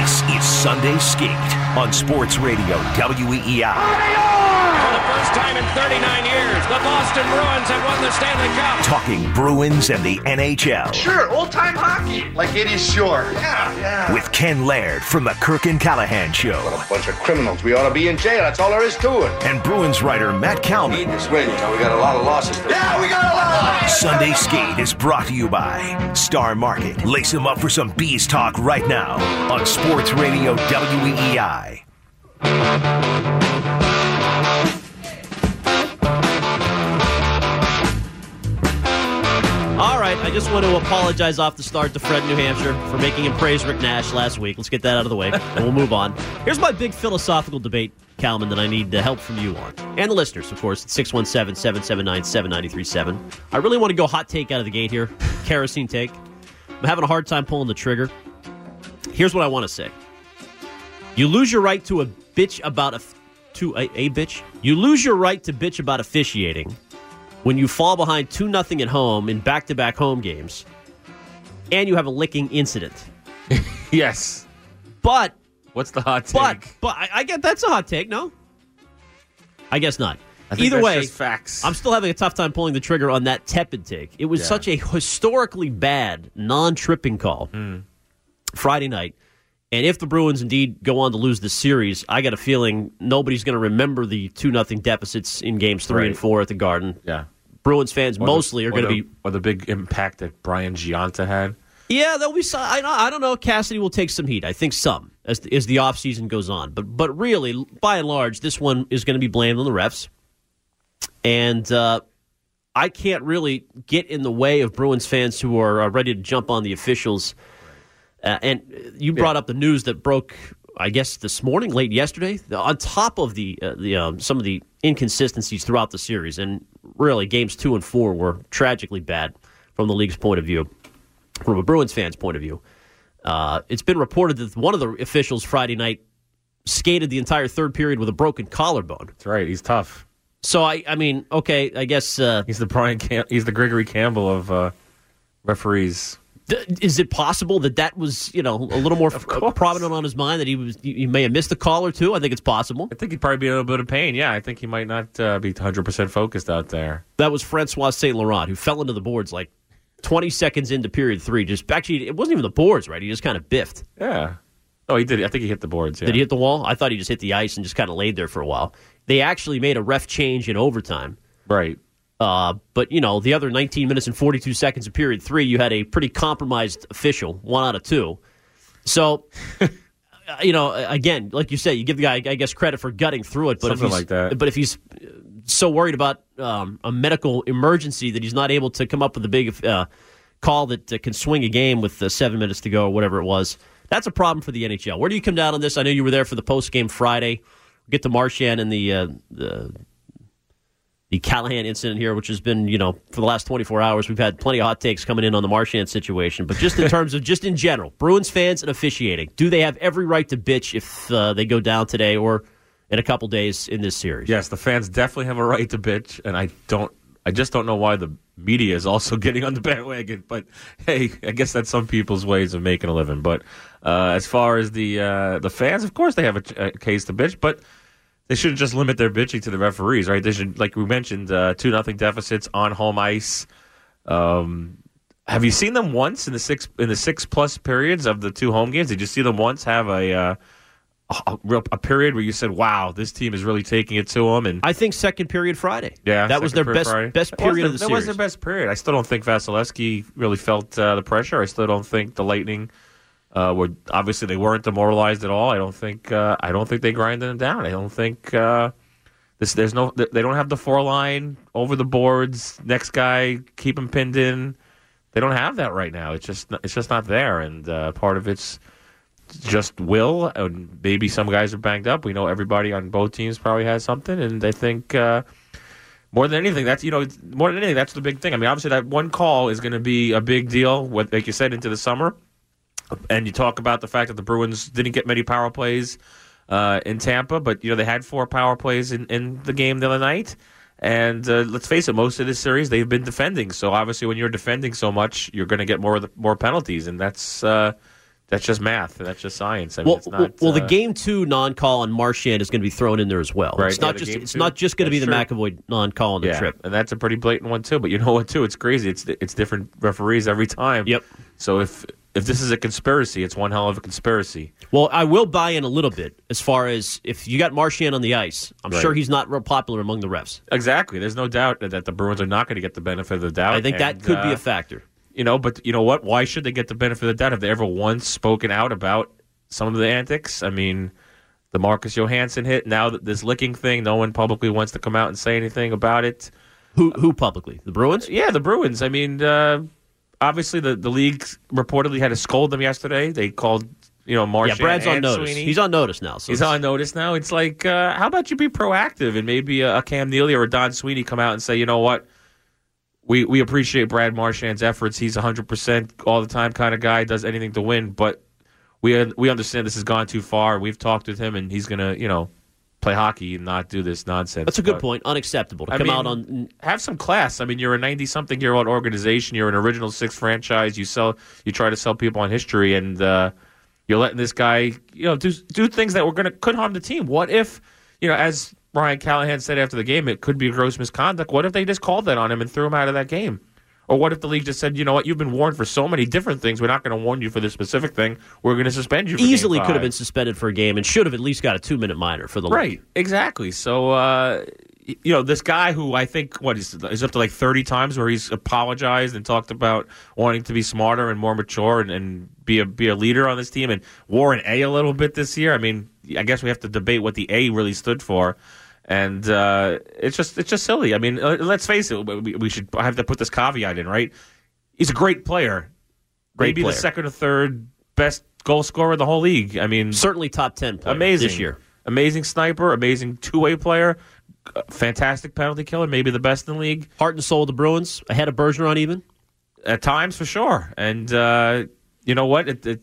This is Sunday Skate on Sports Radio WEEI. For the first time in 39 years, the Boston Bruins have won the Stanley Cup. Talking Bruins and the NHL. Sure, old time hockey. Like it is sure. Yeah, yeah. With Ken Laird from the Kirk and Callahan Show. a bunch of criminals. We ought to be in jail. That's all there is to it. And Bruins writer Matt Kalman. This win, you know, we got a lot of losses. Yeah, we got a lot of Sunday Skate is brought to you by Star Market. Lace them up for some bees talk right now on Sports Radio WEEI. All right, I just want to apologize off the start to Fred, New Hampshire, for making him praise Rick Nash last week. Let's get that out of the way, and we'll move on. Here's my big philosophical debate, Kalman, that I need the help from you on. And the listeners, of course, at 617 779 7937. I really want to go hot take out of the gate here, kerosene take. I'm having a hard time pulling the trigger. Here's what I want to say You lose your right to a bitch about a. To a, a bitch? You lose your right to bitch about officiating when you fall behind 2 nothing at home in back to back home games and you have a licking incident. Yes. But, What's the hot take? but, but, I, I get that's a hot take, no? I guess not. I Either way, just facts. I'm still having a tough time pulling the trigger on that tepid take. It was Yeah. such a historically bad, non tripping call Hmm. Friday night. And if the Bruins indeed go on to lose this series, I got a feeling nobody's going to remember the 2 nothing deficits in games three and four at the Garden. yeah. Bruins fans Or the- mostly are going to be or the big impact that Brian Gionta had. Yeah, there'll be some. I, don't- I don't know. Cassidy will take some heat. I think some as the, as the offseason goes on. But but really, by and large, this one is going to be blamed on the refs. And uh, I can't really get in the way of Bruins fans who are uh, ready to jump on the officials. Uh, and you brought up the news that broke, I guess, this morning, late yesterday. On top of the uh, the um, some of the inconsistencies throughout the series, and really, games two and four were tragically bad from the league's point of view from a Bruins fan's point of view. Uh, it's been reported that one of the officials Friday night skated the entire third period with a broken collarbone. That's right. He's tough. So I, I mean, okay, I guess uh, He's the Brian. Cam- he's the Gregory Campbell of uh, referees. Is it possible that that was you know a little more prominent on his mind that he was he may have missed the call or two? I think it's possible. I think he'd probably be in a little bit of pain. Yeah, I think he might not uh, be 100 percent focused out there. That was Francois Saint Laurent who fell into the boards like 20 seconds into period three. Just actually, it wasn't even the boards, right? He just kind of biffed. Yeah. Oh, he did. I think he hit the boards. Yeah. Did he hit the wall? I thought he just hit the ice and just kind of laid there for a while. They actually made a ref change in overtime. Right. Uh, but you know, the other 19 minutes and 42 seconds of period three, you had a pretty compromised official, one out of two. So, you know, again, like you said, you give the guy, I guess, credit for gutting through it. But Something if he's, like that. But if he's uh, so worried about um, a medical emergency that he's not able to come up with a big uh, call that uh, can swing a game with uh, seven minutes to go or whatever it was, that's a problem for the NHL. Where do you come down on this? I know you were there for the post game Friday. Get to Marchand and the uh, the the Callahan incident here, which has been, you know, for the last 24 hours, we've had plenty of hot takes coming in on the Marchand situation. But just in terms of, just in general, Bruins fans and officiating, do they have every right to bitch if uh, they go down today or in a couple days in this series? Yes, the fans definitely have a right to bitch, and I don't. I just don't know why the media is also getting on the bandwagon. But hey, I guess that's some people's ways of making a living. But uh, as far as the uh, the fans, of course they have a, a case to bitch, but they shouldn't just limit their bitching to the referees, right? They should, like we mentioned, uh, two nothing deficits on home ice. Um, have you seen them once in the six in the six plus periods of the two home games? Did you see them once have a uh, a, real, a period where you said, "Wow, this team is really taking it to them"? And I think second period Friday. yeah, that was their best Friday. best period of the that series. was their best period. I still don't think Vasilevskiy really felt uh, the pressure. I still don't think the Lightning uh, were obviously they weren't demoralized at all. I don't think uh, I don't think they grinded them down. I don't think uh, this. There's no. They don't have the four line over the boards. Next guy, keep him pinned in. They don't have that right now. It's just it's just not there, and uh, part of it's just will, and maybe some guys are banged up. We know everybody on both teams probably has something, and I think uh, more than anything, that's you know more than anything, that's the big thing. I mean, obviously that one call is going to be a big deal. What like you said into the summer, and you talk about the fact that the Bruins didn't get many power plays uh, in Tampa, but you know they had four power plays in, in the game the other night. And uh, let's face it, most of this series they've been defending. So obviously, when you're defending so much, you're going to get more of the, more penalties, and that's uh, that's just math. That's just science. I mean, Well, it's not, well, the uh, game two non-call on Marchand is going to be thrown in there as well. Right, It's yeah, not just it's two. not just going to be the That's McAvoy non-call on the yeah, trip. and that's a pretty blatant one too. But you know what? Too, it's crazy. It's it's different referees every time. Yep. So if if this is a conspiracy, it's one hell of a conspiracy. Well, I will buy in a little bit as far as if you got Marchand on the ice. I'm Right. sure he's not real popular among the refs. Exactly. There's no doubt that, that the Bruins are not going to get the benefit of the doubt. I think that and, could be uh, a factor. You know, but you know what? Why should they get the benefit of the doubt? Have they ever once spoken out about some of the antics? I mean, the Marcus Johansson hit. Now this licking thing, no one publicly wants to come out and say anything about it. Who who publicly? The Bruins? Yeah, the Bruins. I mean, uh, obviously the the league reportedly had to scold them yesterday. They called you know Yeah, Marchand Brad's on notice. Sweeney. He's on notice now. So He's on notice now. It's like, uh, how about you be proactive and maybe a, a Cam Neely or a Don Sweeney come out and say, you know what, we we appreciate Brad Marchand's efforts. He's a hundred percent all the time kind of guy. Does anything to win, but we we understand this has gone too far. We've talked with him, and he's gonna you know play hockey and not do this nonsense. That's a good But- point. Unacceptable to I come mean, out on. have some class. I mean, you're a 90 something year old organization. You're an original six franchise. You sell, you try to sell people on history, and uh, you're letting this guy, you know, do do things that were gonna could harm the team. What if, you know, as Brian Callahan said after the game, it could be gross misconduct. What if they just called that on him and threw him out of that game? Or what if the league just said, you know what, you've been warned for so many different things. We're not going to warn you for this specific thing. We're going to suspend you. For Easily could have been suspended for a game and should have at least got a two minute minor for the league. Right, exactly. So, uh, you know, this guy who I think what is is up to like thirty times where he's apologized and talked about wanting to be smarter and more mature and, and be a be a leader on this team and wore an A a little bit this year. I mean, I guess we have to debate what the A really stood for. And uh, it's just it's just silly. I mean, uh, let's face it. We, we should have to put this caveat in, right? He's a great player, Great maybe player. the second or third best goal scorer in the whole league. I mean, Certainly top 10 player amazing this year. Amazing sniper, amazing two way player, uh, fantastic penalty killer, maybe the best in the league Heart and soul of the Bruins, ahead of Bergeron even. at times for sure. And uh, you know what? It, it,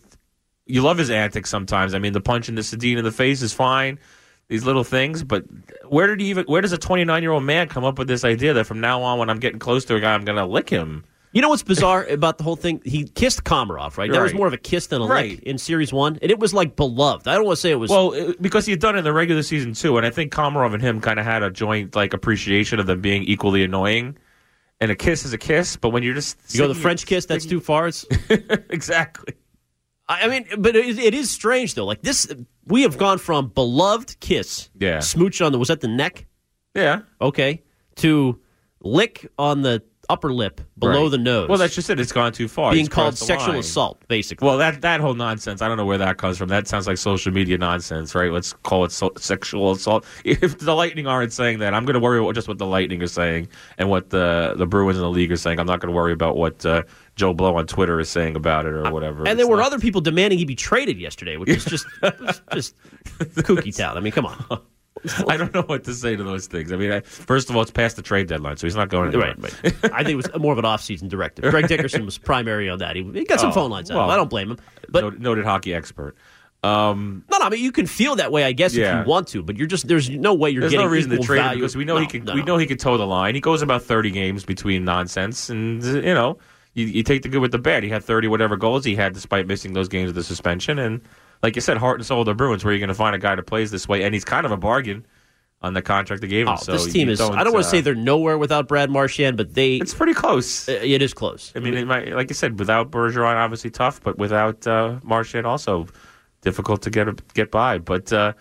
you love his antics sometimes. I mean, the punch in the Sedin in the face is fine. These little things, but where did he even? Where does a 29 year old man come up with this idea that from now on, when I'm getting close to a guy, I'm going to lick him? You know what's bizarre about the whole thing? He kissed Komarov, right? That was more of a kiss than a Right. lick in Series 1. And it was like beloved. I don't want to say it was. Well, uh, because he had done it in the regular season too, and I think Komarov and him kind of had a joint like appreciation of them being equally annoying. And a kiss is a kiss, but when you're just you go the French kiss, that's too far. Exactly. I mean, but it, it is strange, though. Like this, we have gone from beloved kiss, Yeah. smooch on the, was that the neck? Yeah, Okay. To lick on the upper lip below Right. the nose. Well, that's just it. It's gone too far. being It's called sexual line. assault, basically. Well, that that whole nonsense. I don't know where that comes from. That sounds like social media nonsense, right? Let's call it so, sexual assault. If the Lightning aren't saying that, I'm going to worry about just what the Lightning is saying and what the the Bruins in the league are saying. I'm not going to worry about what uh, Joe Blow on Twitter is saying about it or whatever. and It's there were not- other people demanding he be traded yesterday, which is just just kooky town. I mean, come on. I don't know what to say to those things. I mean, I, first of all, it's past the trade deadline, so he's not going anywhere. Right, right. I think it was more of an off-season directive. Greg Dickerson was primary on that. He, he got some Oh, phone lines out. well, I don't blame him. But noted, noted hockey expert. Um, no, no, I mean you can feel that way, I guess, Yeah. if you want to. But you're just there's no way you're There's getting no reason to trade value. because we know No, he could. no, we know he could toe the line. He goes about 30 games between nonsense, and you know, you, you take the good with the bad. He had 30 whatever goals he had, despite missing those games of the suspension. And like you said, heart and soul of the Bruins. Where you're going to find a guy that plays this way, and he's kind of a bargain on the contract they gave him. Oh, so this team is. I don't want to uh, say they're nowhere without Brad Marchand, but they. It's pretty close. uh, it is close. I mean, it might, like you said, without Bergeron, obviously tough, but without uh, Marchand, also difficult to get get by. But uh,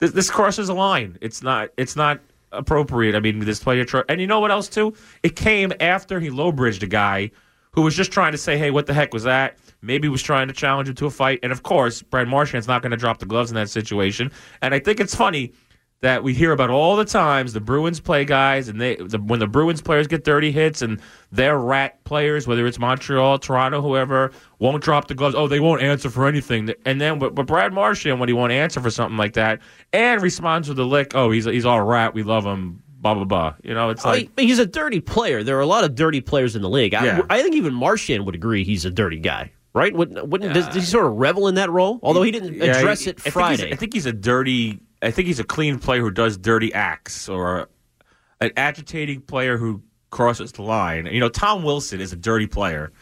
this, this crosses a line. It's not. It's not appropriate. I mean, this player, tr- and you know what else too? It came after he low bridged a guy who was just trying to say, "Hey, what the heck was that?" Maybe was trying to challenge him to a fight, and of course, Brad Marchand's not going to drop the gloves in that situation. And I think it's funny that we hear about all the times the Bruins play guys, and they the, when the Bruins players get dirty hits, and their rat players, whether it's Montreal, Toronto, whoever, won't drop the gloves. Oh, they won't answer for anything. And then, but, but Brad Marchand, when he won't answer for something like that, and responds with a lick, oh, he's he's all rat, we love him, blah blah blah. You know, it's I like mean, he's a dirty player. There are a lot of dirty players in the league. Yeah. I, I think even Marchand would agree he's a dirty guy, right? Wouldn't, wouldn't does, does he sort of revel in that role? Although he didn't Yeah, address he- it I think Friday. I think he's a dirty. I think he's a clean player who does dirty acts, or an agitating player who crosses the line. You know, Tom Wilson is a dirty player.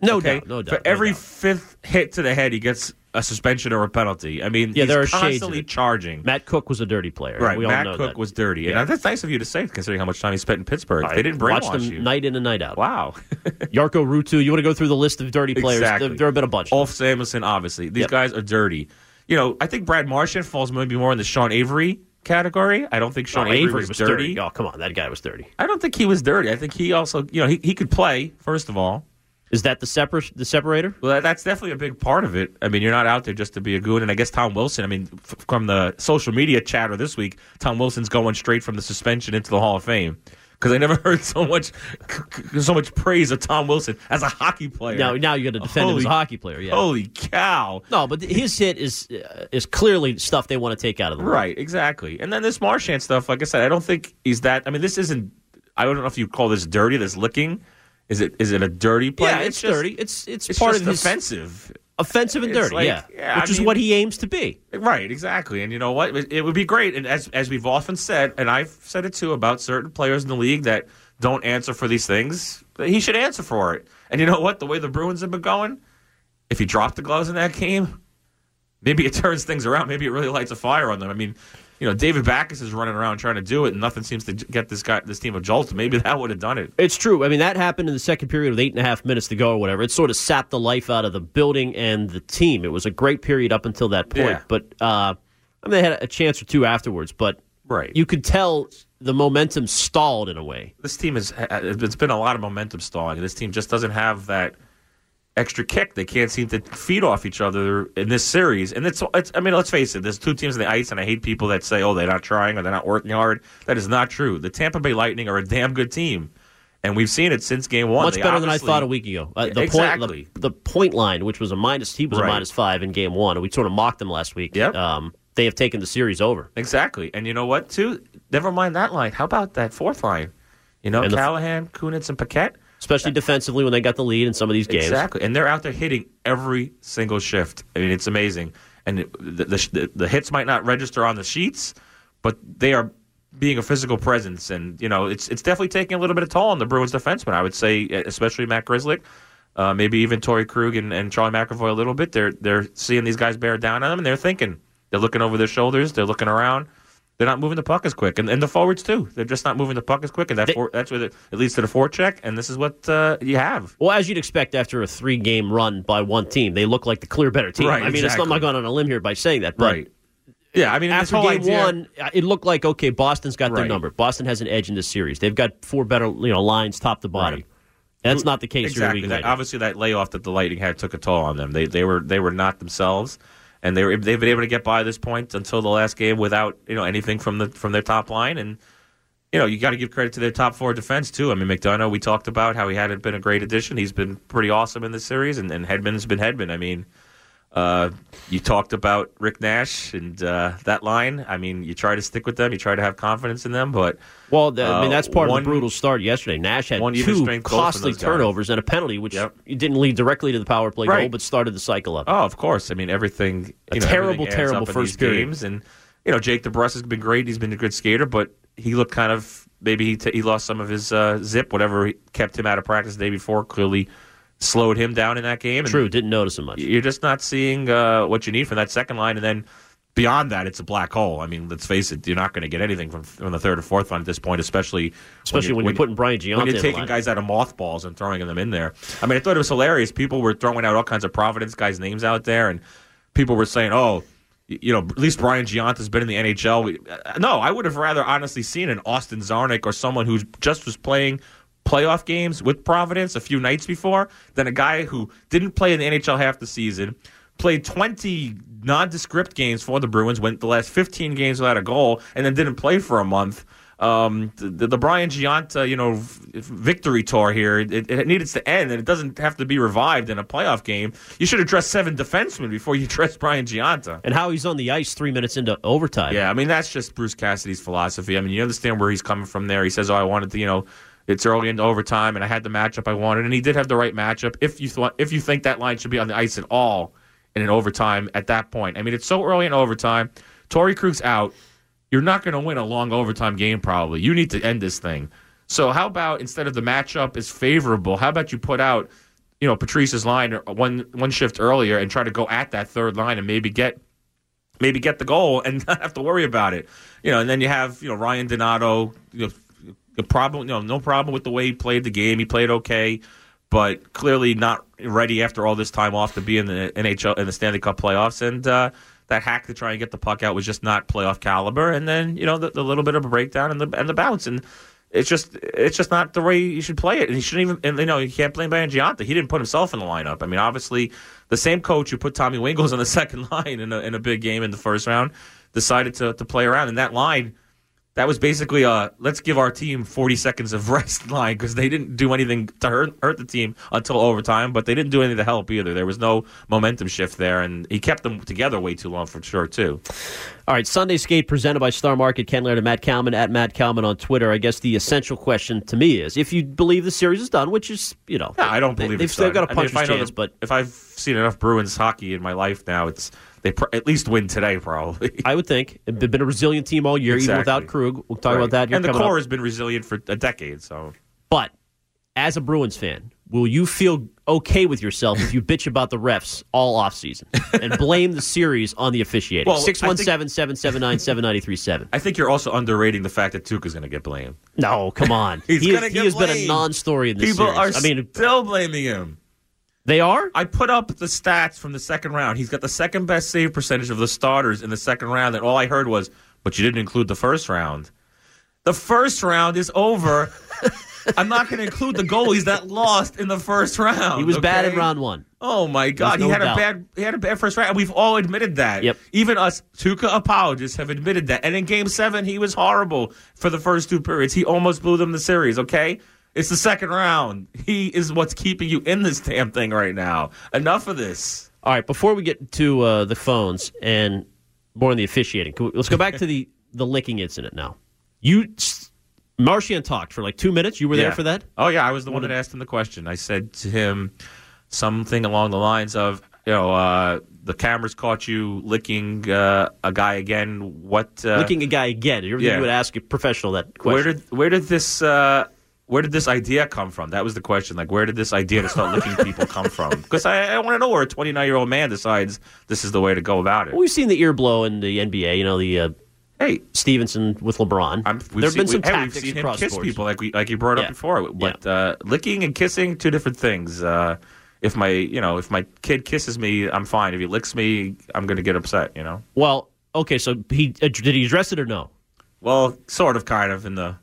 No okay? doubt, no doubt, For no every doubt. fifth hit to the head, he gets a suspension or a penalty. I mean, Yeah, he's there are constantly charging. Matt Cooke was a dirty player. Right, We all Matt Cooke that. was dirty, Yeah. and that's nice of you to say, considering how much time he spent in Pittsburgh. I they didn't brainwash him you. night in and night out. Wow, Jarkko Ruutu. You want to go through the list of dirty players? Exactly. There, have been a bunch. Ulf Samuelsson, obviously, these Yep. guys are dirty. You know, I think Brad Marchand falls maybe more in the Sean Avery category. I don't think Oh, Sean Avery, Avery was, was dirty. dirty. Oh, come on, that guy was dirty. I don't think he was dirty. I think he also, you know, he, he could play. First of all, Is that the separ- the separator? Well, that's definitely a big part of it. I mean, you're not out there just to be a goon. And I guess Tom Wilson, I mean, f- from the social media chatter this week, Tom Wilson's going straight from the suspension into the Hall of Fame. Because I never heard so much so much praise of Tom Wilson as a hockey player. Now, now you got to defend him as a hockey player. Yeah. Holy cow. No, but his hit is uh, is clearly stuff they want to take out of the league. Right, exactly. And then this Marchand stuff, like I said, I don't think he's that. I mean, this isn't, I don't know if you call this dirty, this licking. Is it is it a dirty play? Yeah, it's, just- dirty. It's it's, It's part of his offensive. offensive and It's dirty. like- yeah, yeah, which I is mean- what he aims to be. Right, exactly. And you know what? It, it would be great. And as as we've often said, and I've said it too about certain players in the league that don't answer for these things, he should answer for it. And you know what? The way the Bruins have been going, if he dropped the gloves in that game, maybe it turns things around. Maybe it really lights a fire on them. I mean, you know, David Backes is running around trying to do it, and nothing seems to get this guy, this team a jolt. Maybe that would have done it. It's true. I mean, that happened in the second period with eight and a half minutes to go or whatever. It sort of sapped the life out of the building and the team. It was a great period up until that point. Yeah. But uh, I mean, they had a chance or two afterwards. But Right. you could tell the momentum stalled in a way. this team is it's been a lot of momentum stalling. This team just doesn't have that extra kick. They can't seem to feed off each other in this series. And it's, it's I mean, let's face it. There's two teams in the ice, and I hate people that say, "Oh, they're not trying or they're not working hard." That is not true. The Tampa Bay Lightning are a damn good team, and we've seen it since game one. Much They better than I thought a week ago. Uh, the Exactly. Point, the, the point line, which was a minus, he was Right. a minus five in game one. We sort of mocked them last week. Yep. Um, they have taken the series over. Exactly. And you know what? Too. Never mind that line. How about that fourth line? You know, And the- Callahan, Kunitz, and Paquette. Especially defensively when they got the lead in some of these games. Exactly, and they're out there hitting every single shift. I mean, it's amazing. And the, the the hits might not register on the sheets, but they are being a physical presence. And you know, it's it's definitely taking a little bit of toll on the Bruins defensemen. I would say, especially Matt Grzelcyk, uh, maybe even Torey Krug and, and Charlie McAvoy a little bit. They're they're seeing these guys bear down on them, and they're thinking. They're looking over their shoulders. They're looking around. They're not moving the puck as quick, and, and the forwards too. They're just not moving the puck as quick, and that They- for, that's where it leads to the forecheck. And this is what uh, you have. Well, as you'd expect after a three game run by one team, they look like the clear better team. Right, I mean, it's exactly. not I'm going on a limb here by saying that, but Right. Yeah, I mean, after game idea- one, uh, it looked like okay, Boston's got their Right. number. Boston has an edge in this series. They've got four better you know lines top to bottom. Right. That's not the case exactly. That, obviously, that layoff that the Lightning had took a toll on them. They they were they were not themselves, and they were they've been able to get by this point until the last game without you know anything from the from their top line. And you know you got to give credit to their top four defense too. I mean, McDonagh, we talked about how he hadn't been a great addition. He's been pretty awesome in this series, and, and Hedman's been Hedman. I mean. Uh, you talked about Rick Nash and uh, that line. I mean, you try to stick with them. You try to have confidence in them, but well, the, I mean uh, that's part one- of the brutal start yesterday. Nash had one two strength goal from costly those guys. turnovers and a penalty, which Yep. didn't lead directly to the power play goal, but started the cycle up. Oh, of course. I mean, everything. You know, terrible, everything terrible first period. games, and you know, Jake DeBrusk has been great. He's been a good skater, but he looked kind of maybe he t- he lost some of his uh, zip. Whatever kept him out of practice the day before clearly slowed him down in that game. And True, didn't notice him much. You're just not seeing uh, what you need from that second line, and then. Beyond that, it's a black hole. I mean, let's face it; you're not going to get anything from, from the third or fourth line at this point, especially Especially when you're putting Brian Gionta When you're taking guys out of mothballs and throwing them in there. I mean, I thought it was hilarious. People were throwing out all kinds of Providence guys' names out there, and people were saying, "Oh, you know, at least Brian Gionta's been in the NHL." Uh, No, I would have rather honestly seen an Austin Czarnik or someone who just was playing playoff games with Providence a few nights before than a guy who didn't play in the NHL half the season. Played 20 nondescript games for the Bruins, went the last 15 games without a goal, and then didn't play for a month um, the, the Brian Gionta, you know, victory tour here, it, it needed to end, and it doesn't have to be revived in a playoff game. You should have dressed seven defensemen before you dressed Brian Gionta. And how he's on the ice three minutes into overtime. Yeah, I mean that's just Bruce Cassidy's philosophy. I mean, you understand where he's coming from there. He says, "Oh, I wanted to, you know." It's early into overtime, and I had the matchup I wanted, and he did have the right matchup. If you if you think that line should be on the ice at all in an overtime at that point, I mean, it's so early in overtime. Torey Krug's out. You're not going to win a long overtime game, probably. You need to end this thing. So, how about instead of the matchup is favorable, how about you put out you know Patrice's line one one shift earlier and try to go at that third line and maybe get maybe get the goal and not have to worry about it. You know, and then you have you know Ryan Donato. You know, the problem, know, no problem with the way he played the game. He played okay, but clearly not ready after all this time off to be in the NHL in the Stanley Cup playoffs. And uh, that hack to try and get the puck out was just not playoff caliber. And then you know the, the little bit of a breakdown and the and the bounce and. It's just it's just not the way you should play it, and he shouldn't even. And you know, you can't blame Bangianta. He didn't put himself in the lineup. I mean, obviously, the same coach who put Tommy Wingels on the second line in a, in a big game in the first round decided to to play around. And that line that was basically a let's give our team 40 seconds of rest line because they didn't do anything to hurt, hurt the team until overtime, but they didn't do anything to help either. There was no momentum shift there, and he kept them together way too long for sure, too. All right, Sunday Skate presented by Star Market. Ken Laird and Matt Kalman at Matt Kalman on Twitter. I guess the essential question to me is if you believe the series is done, which is, you know. I don't believe they, have still got a puncher's I mean, chance, the, but. If I've seen enough Bruins hockey in my life now, it's they pr- at least win today, probably. I would think. They've been a resilient team all year, exactly. even without Krug. We'll talk right. about that. and the core up. has been resilient for a decade. So, But as a Bruins fan, will you feel okay with yourself if you bitch about the refs all offseason and blame the series on the officiating? Well, 617 779 7937. I think you're also underrating the fact that Tuukka's going to get blamed. No, come on. He's he, he has been a non story in this People series. are I mean, still blaming him. They are? I put up the stats from the second round. He's got the second best save percentage of the starters in the second round, and all I heard was, "But you didn't include the first round." The first round is over. I'm not going to include the goalies that lost in the first round. He was bad in round one. Oh my god, There's he had doubt. a bad he had a bad first round. We've all admitted that. Yep. Even us Tuukka apologists have admitted that. And in game 7 he was horrible for the first two periods. He almost blew them the series, okay? It's the second round. He is what's keeping you in this damn thing right now. Enough of this. All right, before we get to uh, the phones and more on the officiating, we- let's go back to the, the licking incident now. You, Marchand talked for like two minutes. You were there for that? Oh yeah, I was the one that asked him the question. I said to him something along the lines of, you know, uh, the cameras caught you licking uh, a guy again. What uh, Licking a guy again. You, yeah. you would ask a professional that question. Where did where did this uh, where did this idea come from? That was the question. Like, where did this idea to start licking people come from? Because I, I want to know where a 29 year old man decides this is the way to go about it. Well, we've seen the ear blow in the NBA. You know the uh, hey, Stephenson with LeBron. I'm, there have seen, been some we, tactics we've seen across kiss sports. people like we like you brought up Yeah. before. But uh, licking and kissing two different things. Uh, if my you know if my kid kisses me, I'm fine. If he licks me, I'm going to get upset. You know. Well, okay, so he uh, did he address it or no? Well, sort of, kind of in the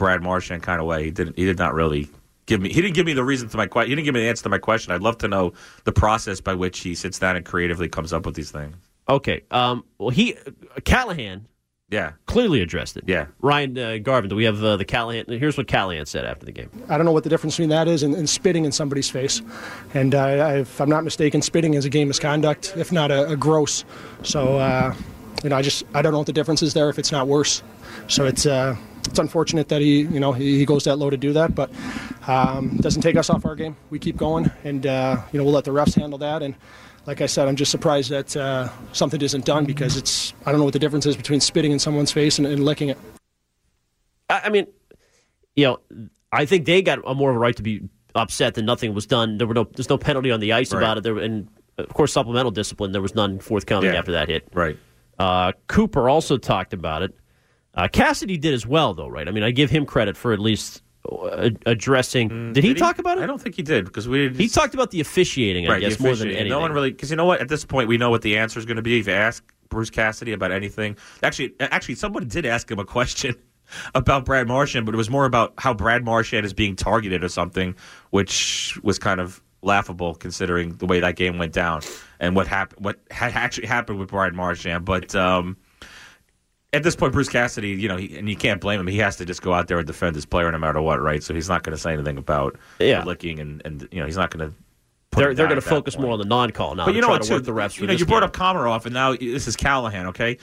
Brad Marchand kind of way. He didn't. He did not really give me. He didn't give me the reason to my question. He didn't give me the answer to my question. I'd love to know the process by which he sits down and creatively comes up with these things. Okay. Um, well, he Callahan Yeah, clearly addressed it. yeah. Ryan uh, Garvin, do we have uh, the Callahan? Here's what Callahan said after the game. I don't know what the difference between that is and, and spitting in somebody's face. And uh, I- if I'm not mistaken, spitting is a game misconduct, if not a, a gross. So, uh, you know, I just I don't know what the difference is there if it's not worse. So it's uh, it's unfortunate that he you know he, he goes that low to do that, but um, it doesn't take us off our game. We keep going, and uh, you know we'll let the refs handle that. And like I said, I'm just surprised that uh, something isn't done because it's I don't know what the difference is between spitting in someone's face and, and licking it. I, I mean, you know, I think they got a more of a right to be upset that nothing was done. There were no, there's no penalty on the ice Right. about it. There, and of course, supplemental discipline. There was none forthcoming Yeah. after that hit. Right. Uh, Cooper also talked about it. Uh, Cassidy did as well, though, right? I mean, I give him credit for at least uh, addressing. did he talk about it? Mm, I don't think he did because we. He talked about the officiating, I right, guess, more than officiating. anything. No one really because you know what? At this point, we know what the answer is going to be. If you ask Bruce Cassidy about anything, actually, actually, someone did ask him a question about Brad Marchand, but it was more about how Brad Marchand is being targeted or something, which was kind of laughable considering the way that game went down and what happened, what had actually happened with Brad Marchand. But um, at this point, Bruce Cassidy, you know, he, and you can't blame him. He has to just go out there and defend his player no matter what, right? So he's not going to say anything about Yeah. licking, and, and you know, he's not going to. they're they're going to focus more on the non-call now. But you know what? to Too, the refs. you know, you brought up Komarov, and now this is Callahan. Okay,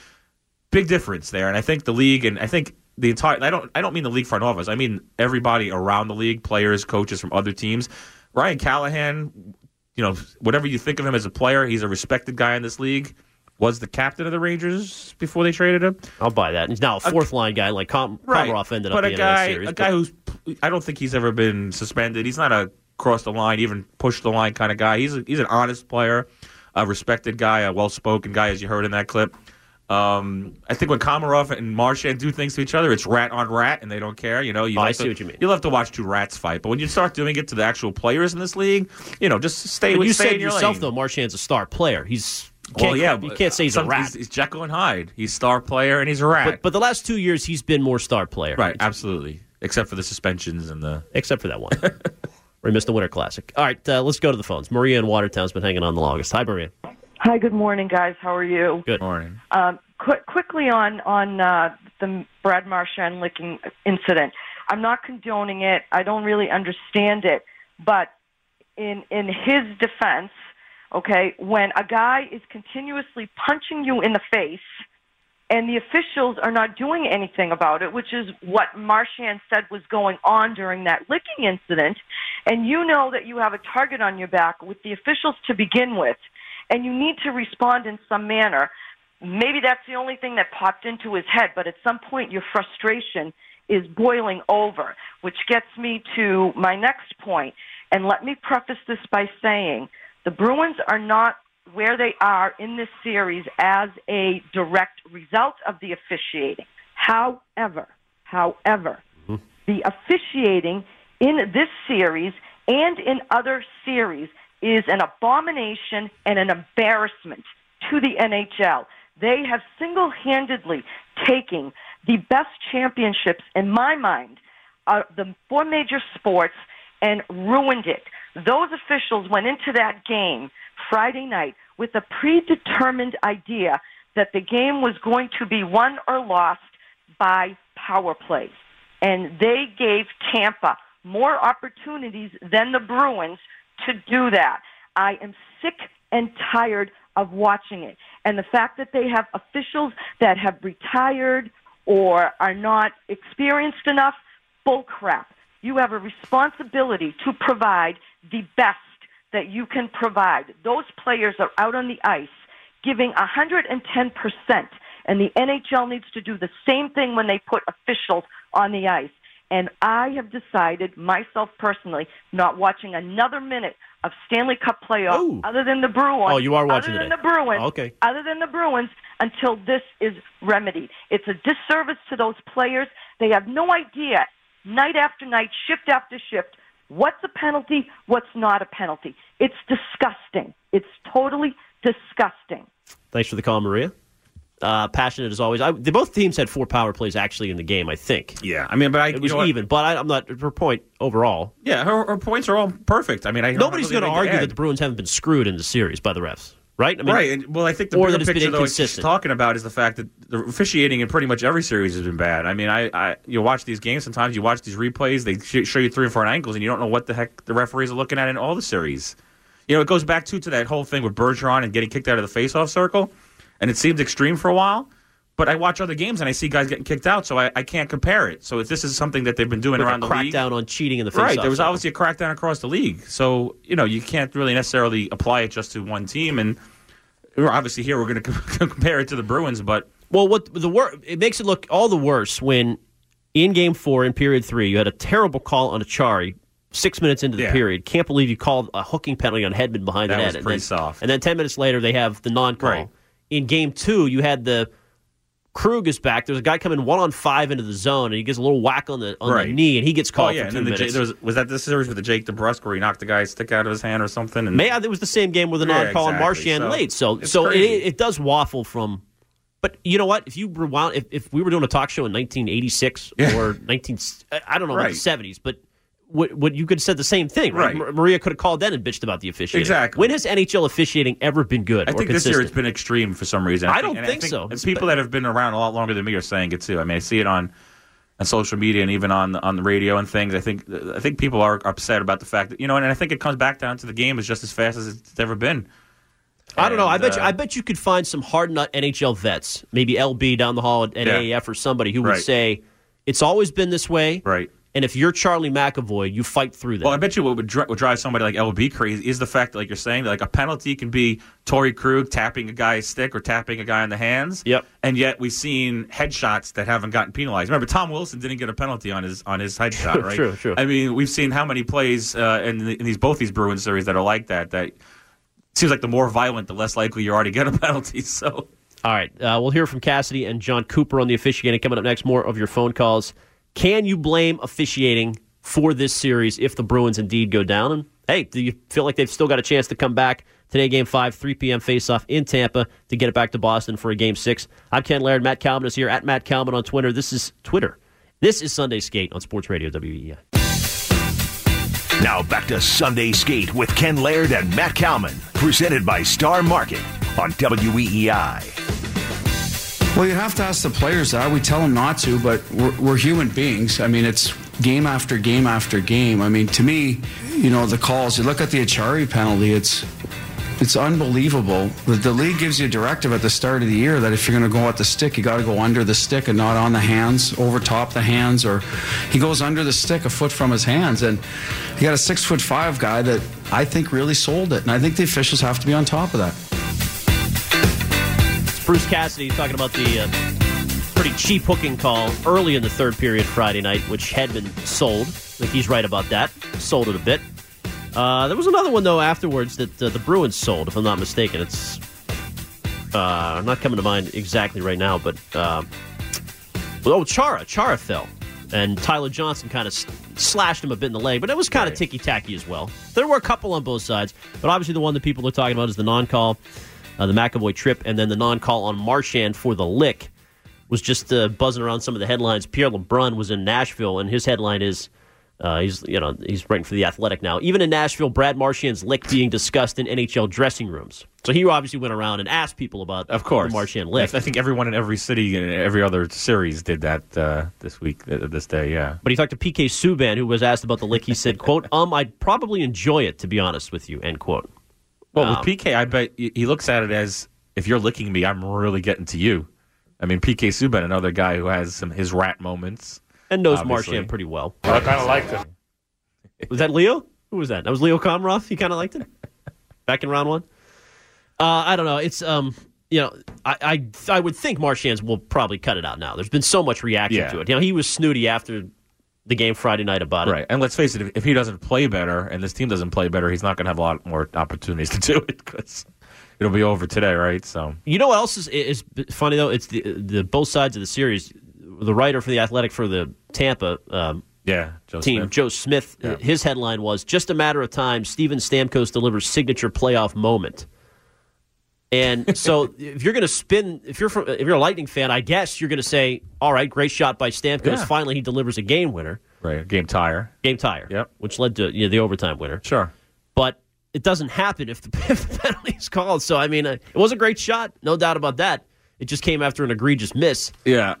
big difference there, and I think the league, and I think the entire. I don't. I don't mean the league front office. I mean everybody around the league, players, coaches from other teams. Ryan Callahan, you know, whatever you think of him as a player, he's a respected guy in this league. Was the captain of the Rangers before they traded him? I'll buy that. He's now a fourth line guy like Com- Right. Komarov ended but up a being guy, series. a guy but- who's. I don't think he's ever been suspended. He's not a cross the line, even push the line kind of guy. He's a, he's an honest player, a respected guy, a well spoken guy, as you heard in that clip. Um, I think when Komarov and Marchand do things to each other, it's rat on rat, and they don't care. You know, you Oh, I see to, what you mean. You'll have to watch two rats fight, but when you start doing it to the actual players in this league, you know, just stay. But with you stay said in your yourself lane. though, Marchand's a star player. He's Well, yeah, you can't say he's a some- rat. He's, he's Jekyll and Hyde. He's star player and he's a rat. but but the last two years he's been more star player. right, absolutely. Except for the suspensions and the. except for that one. where he missed the Winter Classic. All right, uh, let's go to the phones. Maria in Watertown's been hanging on the longest. Hi, Maria. Hi, good morning, guys. How are you? Good. Morning. Um, qu- quickly on on uh, the Brad Marchand licking incident. I'm not condoning it. I don't really understand it, but in in his defense, okay, when a guy is continuously punching you in the face and the officials are not doing anything about it, which is what Marchand said was going on during that licking incident, and you know that you have a target on your back with the officials to begin with, and you need to respond in some manner. Maybe that's the only thing that popped into his head, but at some point your frustration is boiling over, which gets me to my next point. And let me preface this by saying the Bruins are not where they are in this series as a direct result of the officiating. However, however, the officiating in this series and in other series is an abomination and an embarrassment to the NHL. They have single handedly taken the best championships, in my mind, uh, the four major sports and ruined it. Those officials went into that game Friday night with a predetermined idea that the game was going to be won or lost by power plays. And they gave Tampa more opportunities than the Bruins to do that. I am sick and tired of watching it. And the fact that they have officials that have retired or are not experienced enough, bull crap. You have a responsibility to provide the best that you can provide. Those players are out on the ice giving 110%, and the NHL needs to do the same thing when they put officials on the ice. And I have decided, myself personally, not watching another minute of Stanley Cup playoffs Ooh. other than the Bruins. Oh, you are watching other than today. the Bruins. Oh, okay. Other than the Bruins, until this is remedied. It's a disservice to those players. They have no idea, night after night, shift after shift, what's a penalty, what's not a penalty. It's disgusting. It's totally disgusting. Thanks for the call, Maria. Uh, passionate as always. I, they, both teams had four power plays actually in the game. I think Yeah, I mean, but I it was even, but I, I'm not her point overall. Yeah, her, her points are all perfect. I mean, I Nobody's going to argue that the Bruins haven't been screwed in the series by the refs, right? I mean, right. And, well, I think the or bigger that it's been picture, though, she's talking about is the fact that the officiating in pretty much every series has been bad. I mean, I, I you watch these games sometimes, you watch these replays, they sh- show you three and four angles, and you don't know what the heck the referees are looking at in all the series. You know, it goes back to to that whole thing with Bergeron and getting kicked out of the faceoff circle, and it seemed extreme for a while. But I watch other games and I see guys getting kicked out, so I, I can't compare it. So if this is something that they've been doing with around the league, crackdown on cheating in the face. Right. There was obviously a crackdown across the league. So, you know, you can't really necessarily apply it just to one team. And we're obviously here, we're going to compare it to the Bruins, but Well, what the wor- it makes it look all the worse when in game four in period three you had a terrible call on Achari six minutes into the Yeah. period. Can't believe you called a hooking penalty on Hedman behind That the net. was and pretty then, soft. And then ten minutes later they have the non-call. Right. In game two you had the Krug is back. There's a guy coming one on five into the zone and he gets a little whack on the on the knee and he gets oh, called yeah. for And then the minutes. There was, was that the series with the Jake DeBrusk where he knocked the guy's stick out of his hand or something? And May it was the same game with the Yeah, non-call on exactly. Marchand So, late. So so it, it does waffle from. But you know what? If you rewound, if, if we were doing a talk show in 1986 Yeah. or 19, I- I don't know, Right. like the 70s, but what, what you could have said the same thing, right? Right. Mar- Maria could have called then and bitched about the officiating. Exactly. When has NHL officiating ever been good I or think this year it's been extreme for some reason. I don't and think so. And people that have been around a lot longer than me are saying it too. I mean, I see it on on social media and even on on the radio and things. I think I think people are upset about the fact that you know, and I think it comes back down to the game is just as fast as it's ever been. I don't know. I bet you. uh, I bet you could find some hard nut NHL vets, maybe LB down the hall at, at Yeah. AAF or somebody who would Right. say it's always been this way. Right. And if you're Charlie McAvoy, you fight through that. Well, I bet you what would, dri- would drive somebody like LB crazy is the fact that, like you're saying, that like a penalty can be Torey Krug tapping a guy's stick or tapping a guy in the hands. Yep. And yet we've seen headshots that haven't gotten penalized. Remember, Tom Wilson didn't get a penalty on his on his headshot, right? True, true. I mean, we've seen how many plays uh, in, the, in these both these Bruins series that are like that. That seems like the more violent, the less likely you are to get a penalty. So. All right. Uh, we'll hear from Cassidy and Jon Cooper on the officiating coming up next. More of your phone calls. Can you blame officiating for this series if the Bruins indeed go down? And hey, do you feel like they've still got a chance to come back today, game five, 3 p.m. face-off in Tampa to get it back to Boston for a game six? I'm Ken Laird. Matt Kalman is here at Matt Kalman on Twitter. This is Twitter. This is Sunday Skate on Sports Radio WEEI. Now back to Sunday Skate with Ken Laird and Matt Kalman, presented by Star Market on WEEI. Well, you have to ask the players that. We tell them not to, but we're, we're human beings. I mean, it's game after game after game. I mean, to me, you know, the calls. You look at the Achari penalty. It's it's unbelievable. The, the league gives you a directive at the start of the year that if you're going to go at the stick, you got to go under the stick and not on the hands, over top the hands, or he goes under the stick a foot from his hands. And you got a six foot five guy that I think really sold it, and I think the officials have to be on top of that. Bruce Cassidy talking about the uh, pretty cheap hooking call early in the third period Friday night, which had been sold. I think he's right about that. Sold it a bit. Uh, there was another one though afterwards that uh, the Bruins sold, if I'm not mistaken. It's uh, not coming to mind exactly right now, but uh, oh, Chara, Chara fell, and Tyler Johnson kind of s- slashed him a bit in the leg, but it was kind of Right. ticky tacky as well. There were a couple on both sides, but obviously the one that people are talking about is the non-call, uh, the McAvoy trip, and then the non-call on Marchand for the lick was just uh, buzzing around some of the headlines. Pierre LeBrun was in Nashville, and his headline is uh, he's you know he's writing for the Athletic now. Even in Nashville, Brad Marchand's lick being discussed in NHL dressing rooms. So he obviously went around and asked people about Of course, the Marchand lick. I think everyone in every city and every other series did that uh, this week, this day. Yeah. But he talked to PK Subban, who was asked about the lick. He said, "quote Um, I'd probably enjoy it to be honest with you." End quote. Well, Um, with PK, I bet he he looks at it as if you're licking me, I'm really getting to you. I mean, PK Subban, another guy who has some his rat moments. And knows Obviously. Marchand pretty well. I kind of liked him. Was that Leo? Who was that? That was Leo Komarov. You kind of liked it back in round one. Uh, I don't know. It's um, you know, I, I I would think Marchand's will probably cut it out now. There's been so much reaction Yeah. to it. You know, he was snooty after the game Friday night about it. Right, and let's face it, if, he doesn't play better and this team doesn't play better, he's not going to have a lot more opportunities to do it because it'll be over today, right? So You know what else is is funny though? It's the the both sides of the series. The writer for the Athletic for the Tampa um, yeah, Joe team, Smith. Joe Smith, Yeah. his headline was "Just a matter of time." Steven Stamkos delivers signature playoff moment. And so, if you're going to spin, if you're from, if you're a Lightning fan, I guess you're going to say, "All right, great shot by Stamkos. Yeah. Finally, he delivers a game winner, right, game tire. game tire, Yep. which led to you know, the overtime winner." Sure. But it doesn't happen if the, if the penalty is called. So, I mean, uh, it was a great shot, no doubt about that. It just came after an egregious miss. Yeah.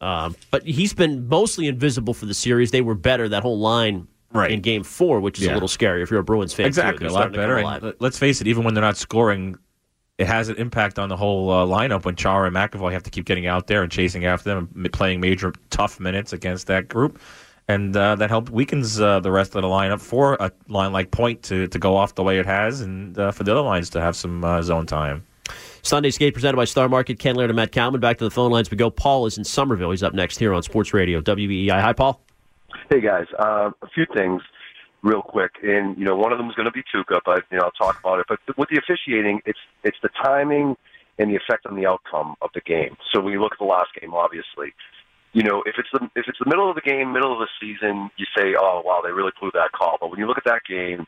Um, but he's been mostly invisible for the series. They were better that whole line Right. in Game Four, which is Yeah. a little scary if you're a Bruins fan. Exactly, They're a lot starting to come better. alive. And let- let's face it, even when they're not scoring, it has an impact on the whole uh, lineup when Chara and McAvoy have to keep getting out there and chasing after them, and playing major tough minutes against that group. And uh, that helped weakens uh, the rest of the lineup for a line like Point to, to go off the way it has, and uh, for the other lines to have some uh, zone time. Sunday Skate presented by Star Market. Ken Laird and Matt Kalman. Back to the phone lines we go. Paul is in Somerville. He's up next here on Sports Radio WEEI. Hi, Paul. Hey guys, uh, a few things real quick, and you know one of them is going to be Tuukka, but you know I'll talk about it. But with the officiating, it's it's the timing and the effect on the outcome of the game. So when you look at the last game, obviously, you know if it's the if it's the middle of the game, middle of the season, you say, oh wow, they really blew that call. But when you look at that game,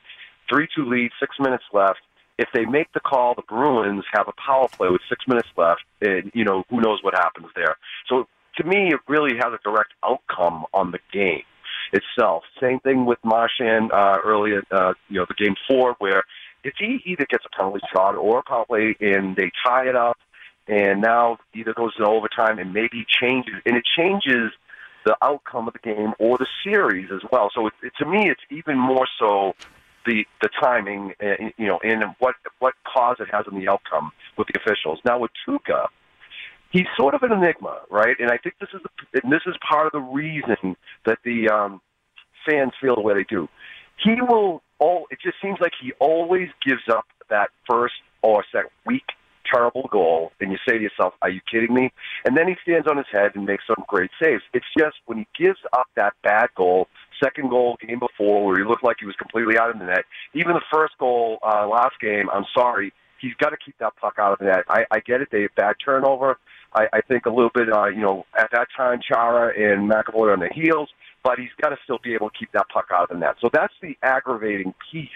three two lead, six minutes left. If they make the call, the Bruins have a power play with six minutes left, and you know who knows what happens there. So to me, it really has a direct outcome on the game itself. Same thing with Marchand uh, earlier, uh, you know, the game four, where if he either gets a penalty shot or a play and they tie it up, and now either goes to overtime and maybe changes, and it changes the outcome of the game or the series as well. So it, it, to me, it's even more so the the timing, uh, you know, and what what cause it has on the outcome with the officials. Now with Tuukka, he's sort of an enigma, right? And I think this is the, and this is part of the reason that the um, fans feel the way they do. He will. All it just seems like he always gives up that first or second weak terrible goal, and you say to yourself, "Are you kidding me?" And then he stands on his head and makes some great saves. It's just when he gives up that bad goal, second goal game before, where he looked like he was completely out of the net. Even the first goal uh, last game, I'm sorry, he's got to keep that puck out of the net. I, I get it; they have bad turnover. I, I think a little bit, uh, you know, at that time, Chara and McAvoy on the heels, but he's got to still be able to keep that puck out of the net. So that's the aggravating piece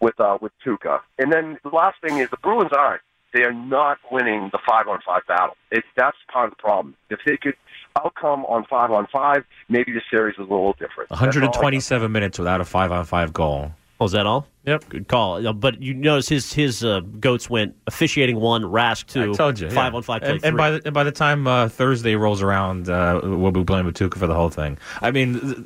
with uh, with Tuukka. And then the last thing is the Bruins aren't. They are not winning the five on five battle. It, that's part of the problem. If they could outcome on five on five, maybe the series is a little different. That's all I got. 127 minutes without a five on five goal. Oh, is that all? Yep. Good call. Uh, But you notice his his uh, goats went officiating one, Rask two, I told you. five yeah. on five. And, and by the and by the time uh, Thursday rolls around, uh, we'll be blaming Tuukka for the whole thing. I mean, th-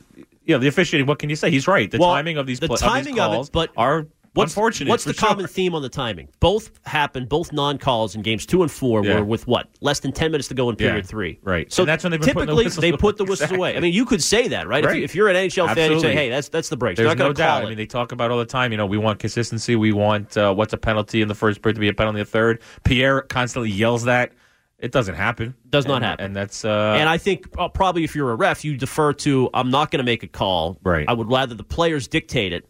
you know, the officiating. What can you say? He's right. The Well, timing of these the of timing these of it, but are What's, unfortunate. what's the sure. common theme on the timing? Both happened, both non-calls in games two and four Yeah. were with what? Less than ten minutes to go in period Yeah, three. right. So And that's when they've been the typically they put the whistles away. I mean, you could say that, right? If, Right. you, if you're an NHL fan, you say, "Hey, that's that's the break." There's no doubt. call I mean, they talk about all the time. You know, we want consistency. We want uh, what's a penalty in the first period to be a penalty in the third. Pierre constantly yells that. It doesn't happen. Does not And- happen. And that's uh, and I think uh, probably if you're a ref, you defer to I'm not going to make a call. Right. I would rather the players dictate it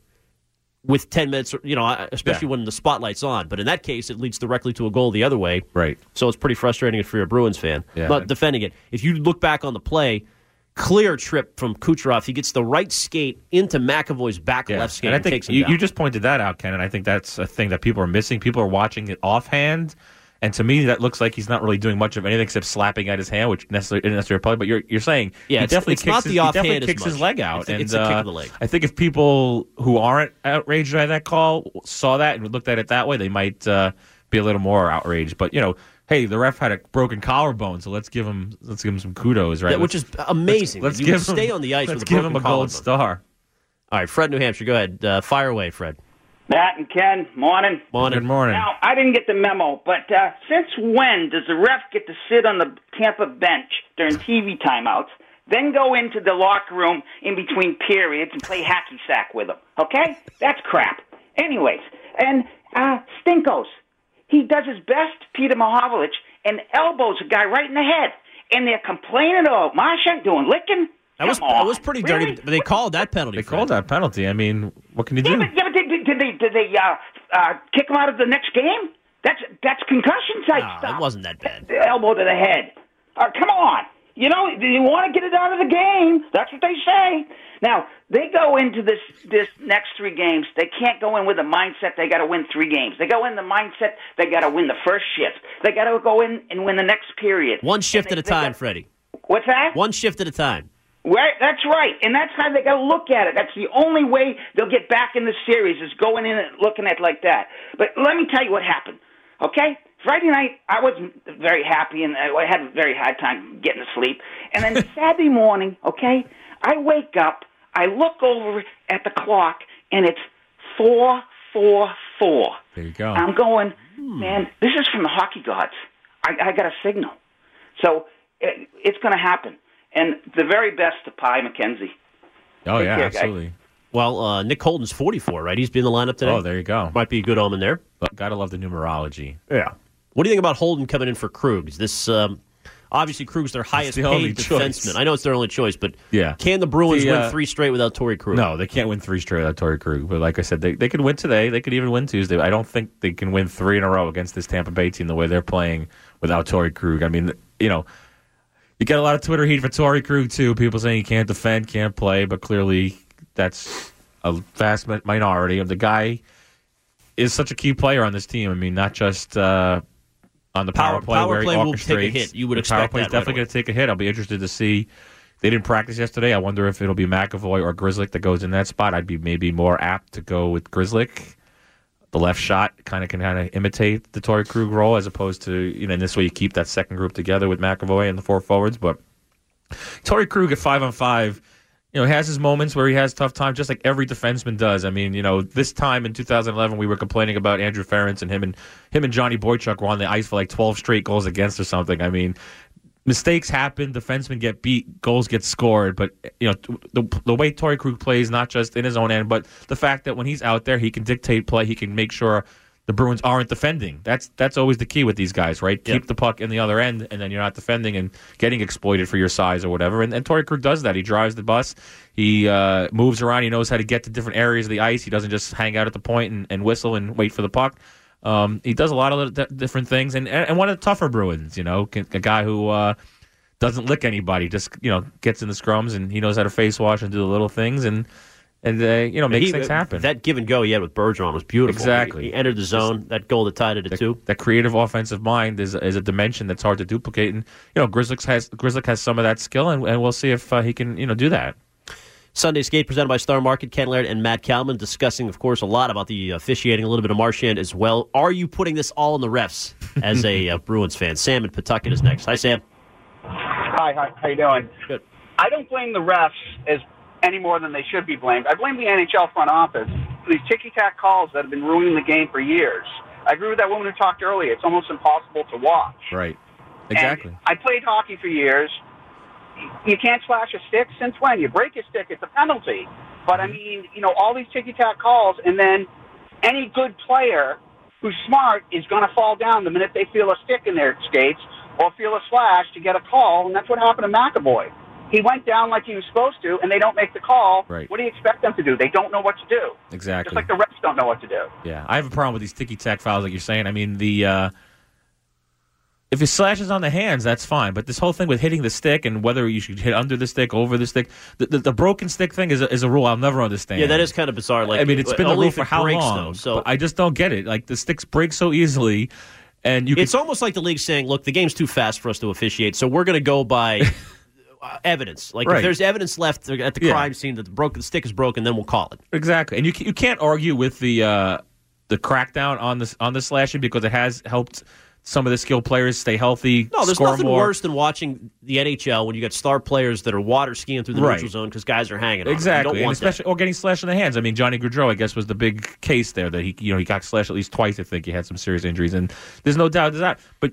with 10 minutes, you know, especially Yeah. when the spotlight's on. But in that case, it leads directly to a goal the other way. right. So it's pretty frustrating if you're a Bruins fan. Yeah. Not defending it. If you look back on the play, clear trip from Kucherov. He gets the right skate into McAvoy's back Yeah. left skate and I and think takes him you, you just pointed that out, Ken, and I think that's a thing that people are missing. People are watching it offhand, and to me, that looks like he's not really doing much of anything except slapping at his hand, which necessarily isn't necessarily a play. But you're you're saying Yeah, he it's- definitely it's kicks his, he definitely kicks his leg out, It's a- and it's a kick uh, of the leg. I think if people who aren't outraged by that call saw that and looked at it that way, they might uh, be a little more outraged. But you know. Hey, the ref had a broken collarbone, so let's give him let's give him some kudos, right? Yeah, which Let's- is amazing. Let's, You give him, stay on the ice Let's with a give him a gold star. All right, Fred, New Hampshire. Go ahead. Uh, fire away, Fred. Matt and Ken, morning. Morning. Good morning. Now, I didn't get the memo, but uh, since when does the ref get to sit on the Tampa bench during TV timeouts, then go into the locker room in between periods and play hacky sack with them? Okay? That's crap. Anyways, and uh, Stinkos, he does his best, Peter Mahovlich, and elbows a guy right in the head. And they're complaining about Marchand doing licking. That was Come that was pretty Really? dirty, but they called that penalty. They Fred. called that penalty. I mean, what can you Yeah, do? but, yeah, but did, did they did they uh, uh, kick him out of the next game? That's that's concussion type Nah, stuff. it wasn't that bad. The elbow to the head. Uh, come on. You know, you want to get it out of the game. That's what they say. Now they go into this this next three games. They can't go in with a mindset they got to win three games. They go in the mindset they got to win the first shift. They got to go in and win the next period. One shift And at a they- they time, got- Freddie. What's that? One shift at a time. Right, that's right, and that's how they got to look at it. That's the only way they'll get back in the series is going in and looking at it like that. But let me tell you what happened. Okay, Friday night I wasn't very happy, and I had a very hard time getting to sleep. And then Saturday morning, okay, I wake up, I look over at the clock, and it's four, four, four. There you go. I'm going, hmm. man, this is from the hockey gods. I, I got a signal. So it, it's going to happen. And the very best to Pie McKenzie. oh yeah, care, guy. absolutely. Well, uh, Nick Holden's 44, right? He's been in the lineup today. Oh, there you go. Might be a good omen there. But gotta love the numerology. Yeah. What do you think about Holden coming in for Krug? Is this um, obviously Krug's their highest the paid only defenseman? choice. I know it's their only choice, but Yeah. can the Bruins The, win uh, three straight without Torey Krug? No, they can't win three straight without Torey Krug. But like I said, they, they could win today. They could even win Tuesday. I don't think they can win three in a row against this Tampa Bay team the way they're playing without Torey Krug. I mean, you know, you get a lot of Twitter heat for Torey Krug too. People saying he can't defend, can't play, but clearly that's a vast mi- minority. The guy is such a key player on this team. I mean, not just uh, on the power, Power- play power where play he will take a hit. You would the power expect play is that right definitely going to take a hit. I'll be interested to see. They didn't practice yesterday. I wonder if it'll be McAvoy or Grzelcyk that goes in that spot. I'd be maybe more apt to go with Grzelcyk. The left shot kind of can kind of imitate the Torey Krug role as opposed to you know. In this way, you keep that second group together with McAvoy and the four forwards. But Torey Krug at five on five, you know, has his moments where he has tough times, just like every defenseman does. I mean, you know, this time in 2011, we were complaining about Andrew Ference and him and him and Johnny Boychuk were on the ice for like 12 straight goals against or something. I mean, mistakes happen, defensemen get beat, goals get scored. But you know the the way Torey Krug plays, not just in his own end, but the fact that when he's out there, he can dictate play. He can make sure the Bruins aren't defending. That's that's always the key with these guys, right? Keep the puck in the other end, and then you're not defending and getting exploited for your size or whatever. And, and Torey Krug does that. He drives the bus. He uh, moves around. He knows how to get to different areas of the ice. He doesn't just hang out at the point and, and whistle and wait for the puck. Um, he does a lot of different things, and and one of the tougher Bruins, you know, a guy who uh, doesn't lick anybody, just you know, gets in the scrums and he knows how to face wash and do the little things and and uh, you know makes He- things happen. That give and go he had with Bergeron was beautiful. Exactly. He, he entered the zone. That goal that tied it at two. that creative offensive mind is is a dimension that's hard to duplicate. And you know, Grzelcyk has Grzelcyk has some of that skill, and, and we'll see if uh, he can you know do that. Sunday Skate presented by Star Market. Ken Laird and Matt Kalman discussing, of course, a lot about the officiating, a little bit of Marchand as well. Are you putting this all in the refs as a uh, Bruins fan? Sam in Pawtucket is next. Hi, Sam. Hi, hi, how you doing? Good. I don't blame the refs as any more than they should be blamed. I blame the NHL front office for these ticky-tack calls that have been ruining the game for years. I agree with that woman who talked earlier. It's almost impossible to watch. Right. And I played hockey for years. You can't slash a stick since when? You break a stick, it's a penalty. But I mean, you know, all these ticky tack calls, and then any good player who's smart is going to fall down the minute they feel a stick in their skates or feel a slash to get a call, and that's what happened to McAvoy. He went down like he was supposed to, and they don't make the call. Right. What do you expect them to do? They don't know what to do. Exactly. Just like the refs don't know what to do. Yeah, I have a problem with these ticky tack fouls, like you're saying. I mean, the uh, if it slashes on the hands, that's fine. But this whole thing with hitting the stick and whether you should hit under the stick, over the stick, the, the, the broken stick thing is a, is a rule I'll never understand. Yeah, that is kind of bizarre. Like, I mean, it's been the rule for how breaks, long? Though, so but I just don't get it. Like the sticks break so easily, and you. it's almost like the league saying, "Look, the game's too fast for us to officiate, so we're going to go by uh, evidence. Like, Right. if there's evidence left at the Yeah. crime scene that the broken the stick is broken, then we'll call it." Exactly, and you you can't argue with the uh, the crackdown on this on the slashing because it has helped some of the skilled players stay healthy. No, there's nothing more. worse than watching the NHL when you got star players that are water skiing through the Right. neutral zone because guys are hanging. on. You Exactly, want that. especially or getting slashed in the hands. I mean, Johnny Gaudreau, I guess, was the big case there that he, you know, he got slashed at least twice. I think he had some serious injuries, and there's no doubt there's that. But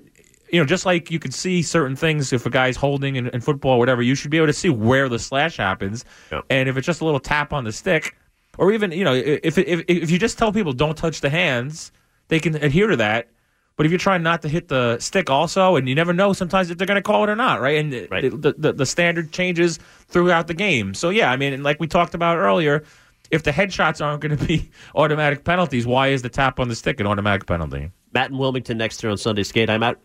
you know, just like you can see certain things if a guy's holding in, in football or whatever, you should be able to see where the slash happens, and if it's just a little tap on the stick, or even you know, if if if you just tell people don't touch the hands, they can adhere to that. But if you're trying not to hit the stick also, and you never know sometimes if they're going to call it or not, right? And The, the, the standard changes throughout the game. So, yeah, I mean, and like we talked about earlier, if the headshots aren't going to be automatic penalties, why is the tap on the stick an automatic penalty? Matt and Wilmington next here on Sunday Skate. I'm out.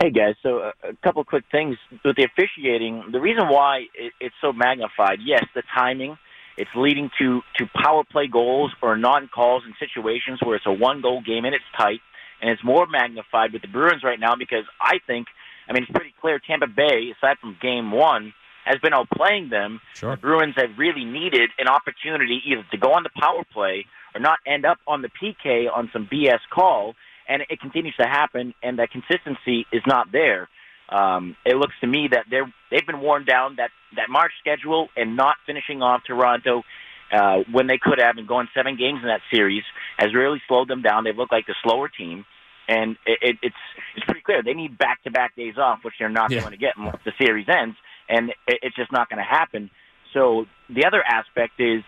Hey guys, so a, a couple quick things with the officiating. The reason why it's so magnified, yes, the timing. It's leading to to power play goals or non calls in situations where it's a one goal game and it's tight, and it's more magnified with the Bruins right now because I think, I mean, it's pretty clear Tampa Bay, aside from Game One, has been outplaying them. Sure. The Bruins have really needed an opportunity either to go on the power play or not end up on the PK on some BS call, and it continues to happen, and that consistency is not there. Um, it looks to me that they're they've been worn down. That that March schedule and not finishing off Toronto uh, when they could have and going seven games in that series has really slowed them down. They've looked like the slower team, and it, it, it's it's pretty clear they need back to back days off, which they're not Yeah. going to get once the series ends, and it, it's just not going to happen. So the other aspect is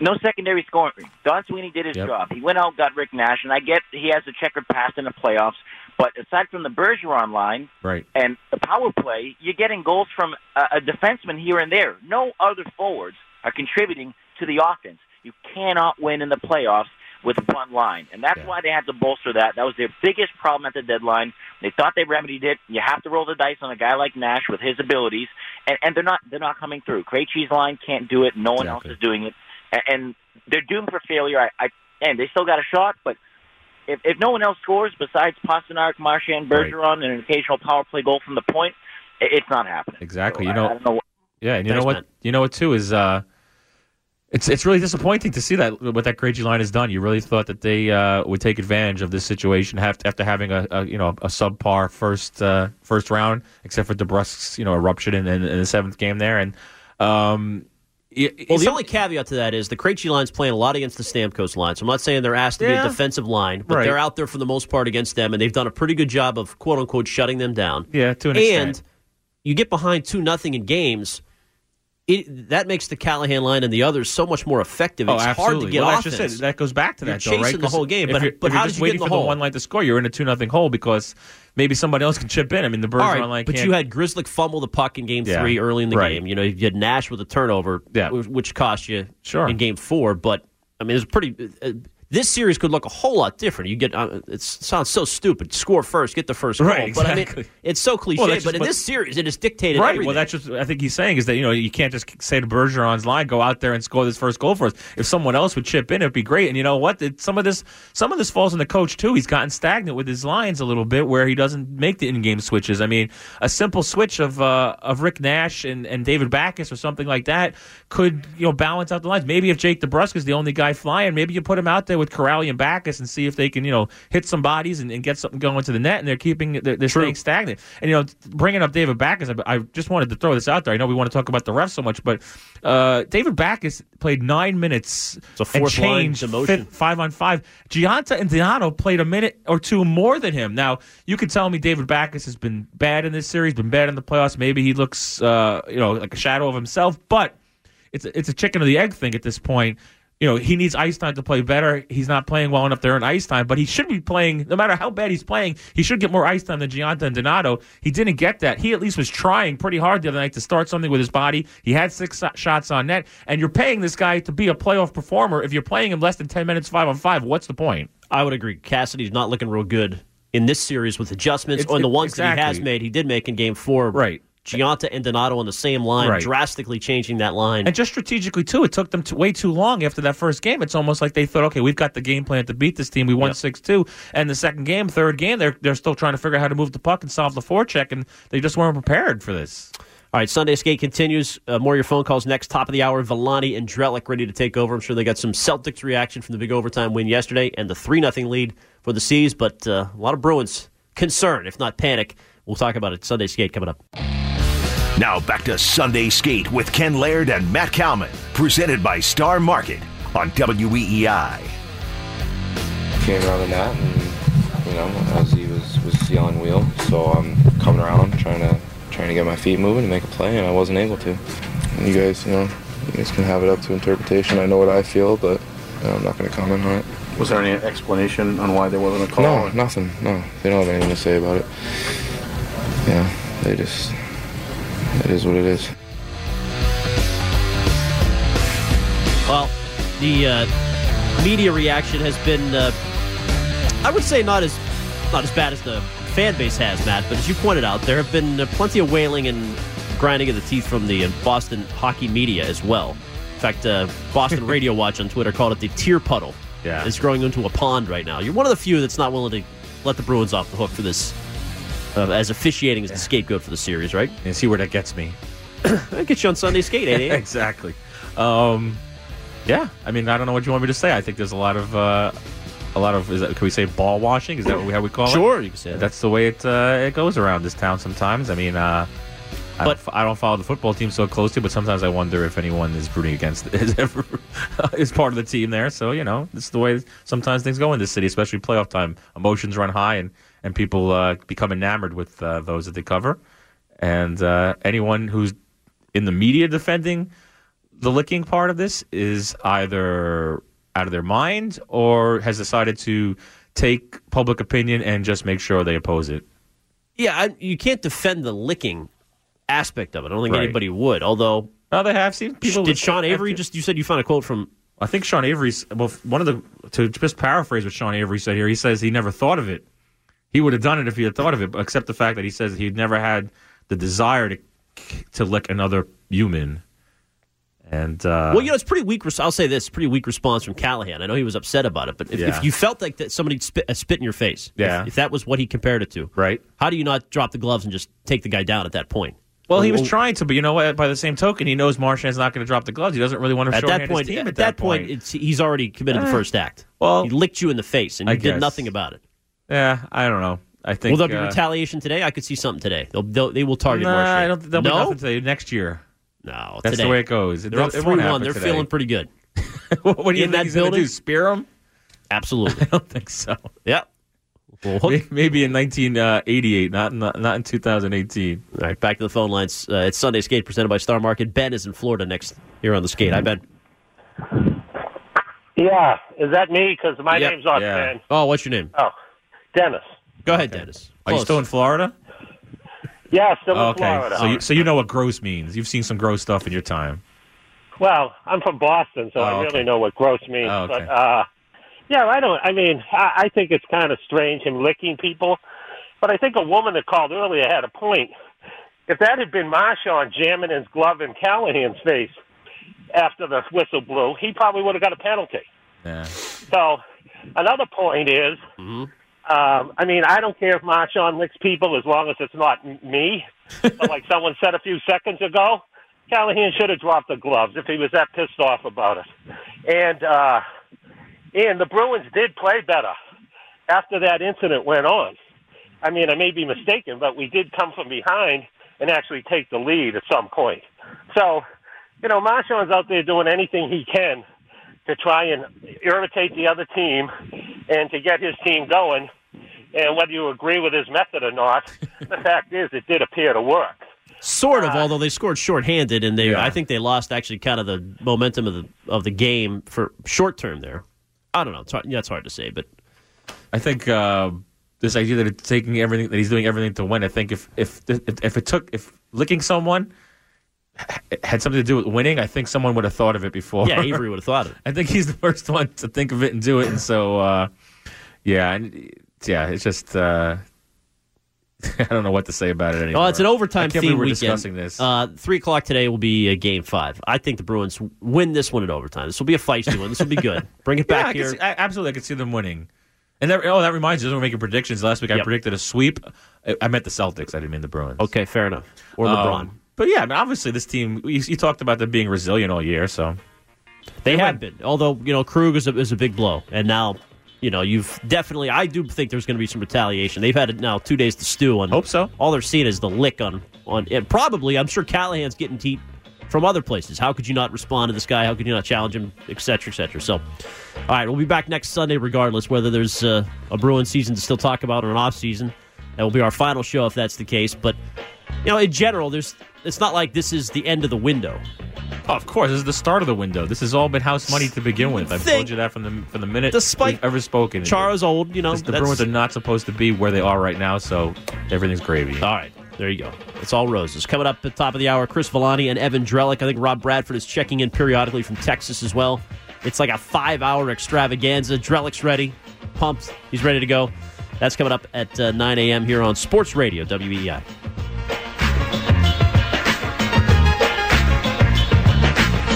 no secondary scoring. Don Sweeney did his Yep. job. He went out, got Rick Nash, and I get he has a checkered past in the playoffs. But aside from the Bergeron line Right. and the power play, you're getting goals from a, a defenseman here and there. No other forwards are contributing to the offense. You cannot win in the playoffs with one line, and that's why they had to bolster that. That was their biggest problem at the deadline. They thought they remedied it. You have to roll the dice on a guy like Nash with his abilities, and, and they're not they're not coming through. Krejci's line can't do it. No one else is doing it, and, and they're doomed for failure. I, I and they still got a shot, but if, if no one else scores besides Pastrnak, Marchand, Bergeron, and an occasional power play goal from the point, it, it's not happening. Exactly. So you I- know, I know what- yeah, and you Thanks, know what? man. You know what too is uh, it's it's really disappointing to see that what that Krejci line has done. You really thought that they uh, would take advantage of this situation have, after having a, a you know a subpar first uh, first round, except for DeBrusk's you know eruption in, in, in the seventh game there, and um, Well, the only caveat to that is the Krejci line's playing a lot against the Stamkos line. So I'm not saying they're asked to be a defensive line, but Right. they're out there for the most part against them, and they've done a pretty good job of quote unquote shutting them down. Yeah, to an and extent. you get behind two nothing in games. It, that makes the Callahan line and the others so much more effective. Oh, It's absolutely. hard to get well, offense. just it. That goes back to You're that, though, right? chasing the whole game, if but- you're, but if how you're did you get waiting in the for hole? the one line to score, you're in a two nothing hole because maybe somebody else can chip in. I mean, the All Bergeron right, line but can't. you had Grzelcyk fumble the puck in Game Yeah. Three early in the Right. game. You know, you had Nash with a turnover, wh- which cost you Sure. in Game Four. But I mean, it was pretty. Uh, this series could look a whole lot different. You get uh, it sounds so stupid. Score first, get the first goal. Right, But I mean, exactly. it's so cliche. Well, that's but in what- this series, it is dictated Right. everything. Well, that's just I think he's saying is that you know you can't just say to Bergeron's line, go out there and score this first goal for us. If someone else would chip in, it'd be great. And you know what? It, some of this some of this falls on the coach too. He's gotten stagnant with his lines a little bit, where he doesn't make the in-game switches. I mean, a simple switch of uh, of Rick Nash and, and David Backes or something like that could you know balance out the lines. Maybe if Jake DeBrusk is the only guy flying, maybe you put him out there with Kuraly and Backes and see if they can you know hit some bodies and, and get something going to the net. And they're keeping they're, they're staying stagnant. And you know, bringing up David Backes, I, I just wanted to throw this out there. I know we want to talk about the refs so much, but uh, David Backes played nine minutes a and fourth demotion. fifth- five on five. Gionta and Donato played a minute or two more than him. Now you could tell me David Backes has been bad in this series, been bad in the playoffs. Maybe he looks, uh, you know, like a shadow of himself. But it's a, it's a chicken or the egg thing at this point. You know, he needs ice time to play better. He's not playing well enough there in ice time, but he should be playing. No matter how bad he's playing, he should get more ice time than Gionta and Donato. He didn't get that. He at least was trying pretty hard the other night to start something with his body. He had six shots on net, and you're paying this guy to be a playoff performer. If you're playing him less than ten minutes five on five, what's the point? I would agree. Cassidy's not looking real good in this series with adjustments It's- or the ones that he has made. He did make in Game Four. Right. Gionta and Donato on the same line, Right. drastically changing that line. And just strategically too, it took them to, way too long after that first game. It's almost like they thought, okay, we've got the game plan to beat this team. We won six two, and the second game, third game, they're they're still trying to figure out how to move the puck and solve the forecheck, and they just weren't prepared for this. All right, Sunday Skate continues. Uh, more of your phone calls next. Top of the hour, Villani and Drellich ready to take over. I'm sure they got some Celtics reaction from the big overtime win yesterday and the 3 0 lead for the Seas, but uh, a lot of Bruins concern, if not panic. We'll talk about it. Sunday Skate coming up. Now back to Sunday Skate with Ken Laird and Matt Kalman, presented by Star Market on E WEEI. came around the net and you know as he was was yelling wheel so i'm coming around trying to trying to get my feet moving and make a play and i wasn't able to. You guys you know you guys can have it up to interpretation. I know what i feel but you know, i'm not going to comment on it. Was there any explanation on why there wasn't a call? no nothing. No they don't have anything to say about it. Yeah they just it is what it is Well, the uh, media reaction has been, uh, I would say, not as not as bad as the fan base has, Matt. But as you pointed out, there have been uh, plenty of wailing and grinding of the teeth from the uh, Boston hockey media as well. In fact, uh, Boston Radio Watch on Twitter called it the tear puddle. Yeah. it's growing into a pond right now. You're one of the few that's not willing to let the Bruins off the hook for this, uh, as officiating as the scapegoat for the series, right? And see where that gets me. I get you on Sunday skate, 8 exactly. Um, yeah, I mean, I don't know what you want me to say. I think there's a lot of, uh, a lot of. Is that, can we say ball washing? Is that what we, how we call it? Sure, you can say that. That's the way it uh, it goes around this town sometimes. I mean, uh, I, But- don't, I don't follow the football team so closely, but sometimes I wonder if anyone is rooting against is ever is part of the team there. So you know, this is the way sometimes things go in this city, especially playoff time. Emotions run high, and and people uh, become enamored with uh, those that they cover. And uh, anyone who's in the media defending the licking part of this is either out of their mind or has decided to take public opinion and just make sure they oppose it. Yeah, I, you can't defend the licking aspect of it. I don't think Right. anybody would. Although, no, they have seen people. Did Sean Avery just? You said you found a quote from. I think Sean Avery's. Well, one of the to just paraphrase what Sean Avery said here. He says he never thought of it. He would have done it if he had thought of it, except the fact that he says he'd never had the desire to to lick another human. And uh, well, you know, it's pretty weak. I'll say this: pretty weak response from Callahan. I know he was upset about it, but if, Yeah. if you felt like that somebody spit, uh, spit in your face, if- Yeah. if, that was what he compared it to, right? How do you not drop the gloves and just take the guy down at that point? Well, he was trying to, but you know what? By the same token, he knows Marchand's not going to drop the gloves. He doesn't really want to At that point, at, at, that point, it's, he's already committed the Eh. first act. Well, he licked you in the face, and I you did guess. nothing about it. Yeah, I don't know. I think Will there be uh, retaliation today? I could see something today. They'll, they'll they will target Nah, Marchand. I don't. There'll no, be nothing today. Next year. No, That's today. the way it goes. It They're up three one. They're today. feeling pretty good. what do you In think that he's going to building? do? Spear them? Absolutely. I don't think so. Yep. May- Maybe in 1988, not in, not in 2018. All right, back to the phone lines. Uh, it's Sunday Skate presented by Star Market. Ben is in Florida next here on the skate. Hi, Ben. Yeah, is that me? Because my Yep. name's on Yeah. fan. Oh, what's your name? Oh, Dennis. Go ahead, Dennis. Are you Close. still in Florida? Yeah, still in okay. Florida. So you, so you know what gross means. You've seen some gross stuff in your time. Well, I'm from Boston, so Oh, I okay. really know what gross means. Oh, okay. But uh, yeah, I don't. I mean, I, I think it's kind of strange him licking people. But I think a woman that called earlier had a point. If that had been Marchand jamming his glove in Callahan's face after the whistle blew, he probably would have got a penalty. Yeah. So another point is, um, I mean, I don't care if Marchand licks people as long as it's not me. but like someone said a few seconds ago, Callahan should have dropped the gloves if he was that pissed off about it. And uh, and the Bruins did play better after that incident went on. I mean, I may be mistaken, but we did come from behind and actually take the lead at some point. So, you know, Marchand's out there doing anything he can to try and irritate the other team and to get his team going. And whether you agree with his method or not, the fact is it did appear to work. Sort Uh, of, although they scored shorthanded, and they I think they lost actually kind of the momentum of the of the game for short term there. I don't know. It's hard, yeah, it's hard to say, but I think uh, this idea that it's taking everything that he's doing everything to win. I think if if if, if it took if licking someone had something to do with winning, I think someone would have thought of it before. yeah, Avery would have thought of it. I think he's the first one to think of it and do it, and so uh, yeah, and yeah, it's just uh, I don't know what to say about it anymore. Well, it's an overtime theme we're weekend. discussing this. Uh, Three o'clock today will be uh, game five. I think the Bruins win this one in overtime. This will be a feisty one. This will be good. Bring it Yeah, back I here. see- I- absolutely, I could see them winning. And that, oh, that reminds me, we're making predictions. Last week I predicted a sweep. I, I meant the Celtics. I didn't mean the Bruins. Okay, fair enough. Or LeBron. Um, but yeah, I mean, obviously this team. You, you talked about them being resilient all year, so They have been. Although, you know, Krug is a, is a big blow. And now, you know, you've definitely, I do think there's going to be some retaliation. They've had it now two days to stew on. Hope so. All they're seeing is the lick on, on and probably, I'm sure Callahan's getting teat from other places. How could you not respond to this guy? How could you not challenge him, et cetera, et cetera? So, all right, we'll be back next Sunday regardless, whether there's uh, a Bruin season to still talk about or an off season. That will be our final show if that's the case. But, you know, in general, there's it's not like this is the end of the window. Oh, of course, this is the start of the window. This has all been house money to begin with. I've Think- told you that from the from the minute Despite we've ever spoken. Chara's old, you know. The that's- Bruins are not supposed to be where they are right now, so everything's gravy. All right, there you go. It's all roses. Coming up at the top of the hour, Chris Villani and Evan Drellich. I think Rob Bradford is checking in periodically from Texas as well. It's like a five-hour extravaganza. Drellich's ready, pumped. He's ready to go. That's coming up at uh, 9 a.m. here on Sports Radio E WEI.